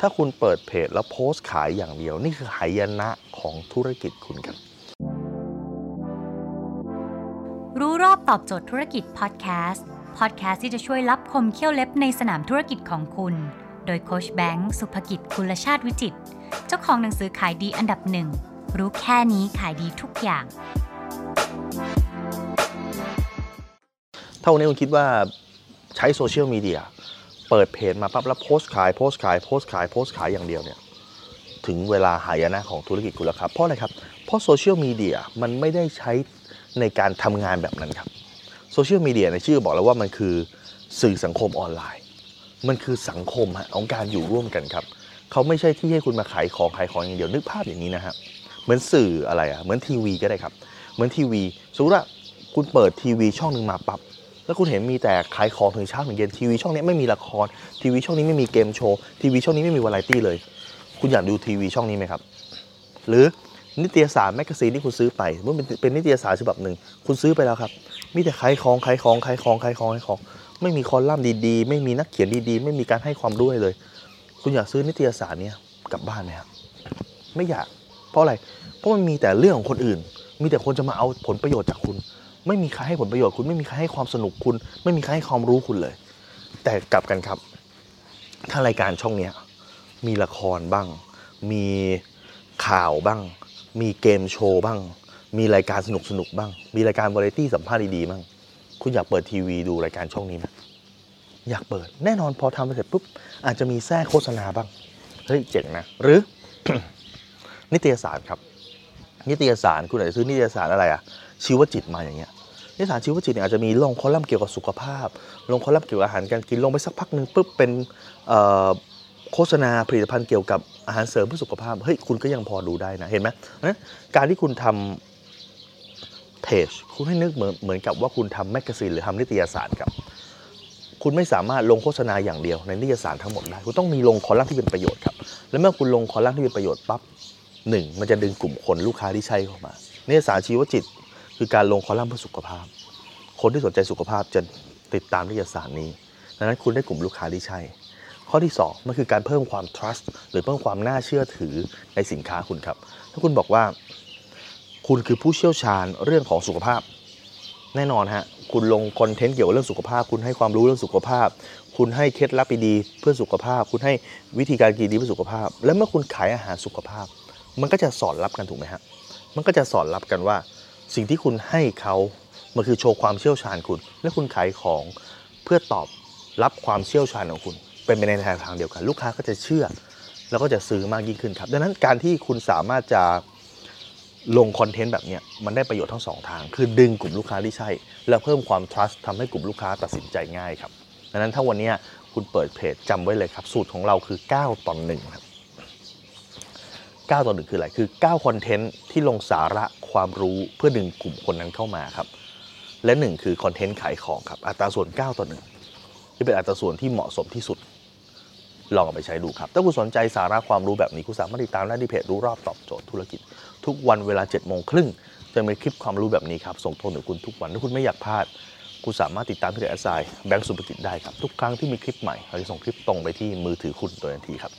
ถ้าคุณเปิดเพจแล้วโพสต์ขายอย่างเดียว นี่คือหายนะของธุรกิจคุณครับ รู้รอบตอบโจทย์ธุรกิจพอดแคสต์พอดแคสต์ที่จะช่วยรับคมเขี้ยวเล็บในสนามธุรกิจของคุณ โดยโคชแบงค์สุภกิจคุณชาติวิจิต เจ้าของหนังสือขายดีอันดับหนึ่งรู้แค่นี้ขายดีทุกอย่าง ถ้าวันนี้คุณคิดว่าใช้โซเชียลมีเดีย เปิดเพจมาปั๊บแล้วโพสต์ขายโพสต์ขายโพสต์ขายโพสต์ขายอย่างเดียวเนี่ยถึงเวลาหายนะของธุรกิจคุณแล้วครับเพราะอะไรครับเพราะโซเชียลมีเดียมันไม่ได้ใช้ในการทำงานแบบนั้นครับโซเชียลมีเดียในชื่อบอกแล้วว่ามันคือสื่อสังคมออนไลน์ มันคือสังคมฮะของการอยู่ร่วมกันครับเขาไม่ใช่ที่ให้คุณมาขายของขายของอย่างเดียวนึกภาพอย่างนี้นะฮะเหมือนสื่ออะไรอะเหมือนทีวีก็ได้ครับ เหมือนทีวีสมมติว่าคุณเปิดทีวีช่องหนึ่งมาปั๊บ แล้วคุณเห็นมีแต่ขายของถึงเช้าถึงเย็นทีวีช่องนี้ไม่มีละครทีวีช่องนี้ไม่มีเกมโชว์ทีวีช่องนี้ไม่มีวาไรตี้เลย คุณอยากดูทีวีช่องนี้ไหมครับ หรือนิตยสารแมกกาซีนที่คุณซื้อไปเมื่อเป็นเป็นนิตยสารฉบับหนึ่งคุณซื้อไปแล้วครับ มีแต่ขายของขายของขายของขายของขายของ ไม่มีคอลัมน์ดีๆ ไม่มีนักเขียนดีๆ ไม่มีการให้ความรู้เลย คุณอยากซื้อนิตยสารเนี้ยกลับบ้านไหมครับไม่อยาก เพราะอะไรเพราะมันมีแต่เรื่องของคนอื่น มีแต่คนจะมาเอาผลประโยชน์จากคุณ ไม่มีใครให้ผลประโยชน์คุณไม่มีใครให้ความสนุกคุณ ไม่มีใครให้ความรู้คุณเลย แต่กลับกันครับ ถ้ารายการช่องเนี้ยมีละครบ้าง มีข่าวบ้าง มีเกมโชว์บ้าง มีรายการสนุกสนุกบ้าง มีรายการวาไรตี้สัมภาษณ์ดีๆบ้าง คุณอยากเปิดทีวีดูรายการช่องนี้ไหมอยากเปิดแน่นอนพอทำไปเสร็จปุ๊บอาจจะมีแทรกโฆษณาบ้างเฮ้ยเจ๋งนะ หรือ นิตยสารครับ นิตยสารคุณอาจจะซื้อนิตยสารอะไรอะ ชีวจิตมาอย่างเงี้ยนิตยสารชีวจิตเนี่ยอาจจะมีลงคอลัมน์เกี่ยวกับสุขภาพ ลงคอลัมน์เกี่ยวกับอาหารการกินลงไปสักพักหนึ่งปุ๊บเป็นโฆษณาผลิตภัณฑ์เกี่ยวกับอาหารเสริมเพื่อสุขภาพเฮ้ยคุณก็ยังพอดูได้นะเห็นไหมนะการที่คุณทำเพจคุณให้นึกเหมือนเหมือนกับว่าคุณทำแมกกาซีนหรือทำนิตยสารครับ คุณไม่สามารถลงโฆษณาอย่างเดียวในนิตยสารทั้งหมดได้คุณต้องมีลงคอลัมน์ที่เป็นประโยชน์ครับและเมื่อคุณลงคอลัมน์ที่เป็นประโยชน์ปั๊บหนึ่งมันจะดึงกลุ่มคนลูกค้าที่ใช่เข้ามานิตยสารชีวจิต คือการลงคอลัมน์เพื่อสุขภาพ คนที่สนใจสุขภาพจะติดตามนิตยสารนี้ดังนั้นคุณได้กลุ่มลูกค้าที่ใช่ ข้อที่ 2 มันคือการเพิ่มความ trust หรือเพิ่มความน่าเชื่อถือในสินค้าคุณครับ ถ้าคุณบอกว่า คุณคือผู้เชี่ยวชาญเรื่องของสุขภาพ แน่นอนฮะ คุณลงคอนเทนต์เกี่ยวกับเรื่องสุขภาพ คุณให้ความรู้เรื่องสุขภาพ คุณให้เคล็ดลับดีเพื่อสุขภาพ คุณให้วิธีการกินดีเพื่อสุขภาพ และเมื่อคุณขายอาหารสุขภาพ มันก็จะสอดรับกันถูกไหมฮะ มันก็จะสอดรับกันว่า สิ่งที่คุณให้เขามันคือโชว์ความเชี่ยวชาญคุณ และคุณขายของเพื่อตอบรับความเชี่ยวชาญของคุณ เป็นไปในทางเดียวกัน ลูกค้าก็จะเชื่อ แล้วก็จะซื้อมากยิ่งขึ้นครับ ดังนั้นการที่คุณสามารถจะลงคอนเทนต์แบบนี้มันได้ประโยชน์ทั้งสองทาง คือดึงกลุ่มลูกค้าที่ใช่ และเพิ่มความ trust ทำให้กลุ่มลูกค้าตัดสินใจง่ายครับดังนั้นถ้าวันนี้คุณเปิดเพจจำไว้เลยครับ สูตรของเราคือ 9ต่อ1ครับ 9ต่อ1คืออะไรคือ9คอนเทนต์ที่ลงสาระความรู้เพื่อดึงกลุ่มคนนั้นเข้ามาครับ และ 1 คือคอนเทนต์ขายของครับ อัตราส่วน 9 ต่อ1ที่เป็นอัตราส่วนที่เหมาะสมที่สุด ลองเอาไปใช้ดูครับ ถ้าคุณสนใจสาระความรู้แบบนี้คุณสามารถติดตามได้ที่เพจรู้รอบตอบโจทย์ธุรกิจ ทุกวันเวลา7โมงครึ่งจะมีคลิปความรู้แบบนี้ครับส่งตรงถึงคุณทุกวันถ้าคุณไม่อยากพลาดคุณสามารถติดตามที่เพจแอสไซแบงก์สุภกิจได้ครับทุกครั้งที่มีคลิปใหม่เราจะส่งคลิปตรงไปที่มือถือคุณโดยทันทีครับ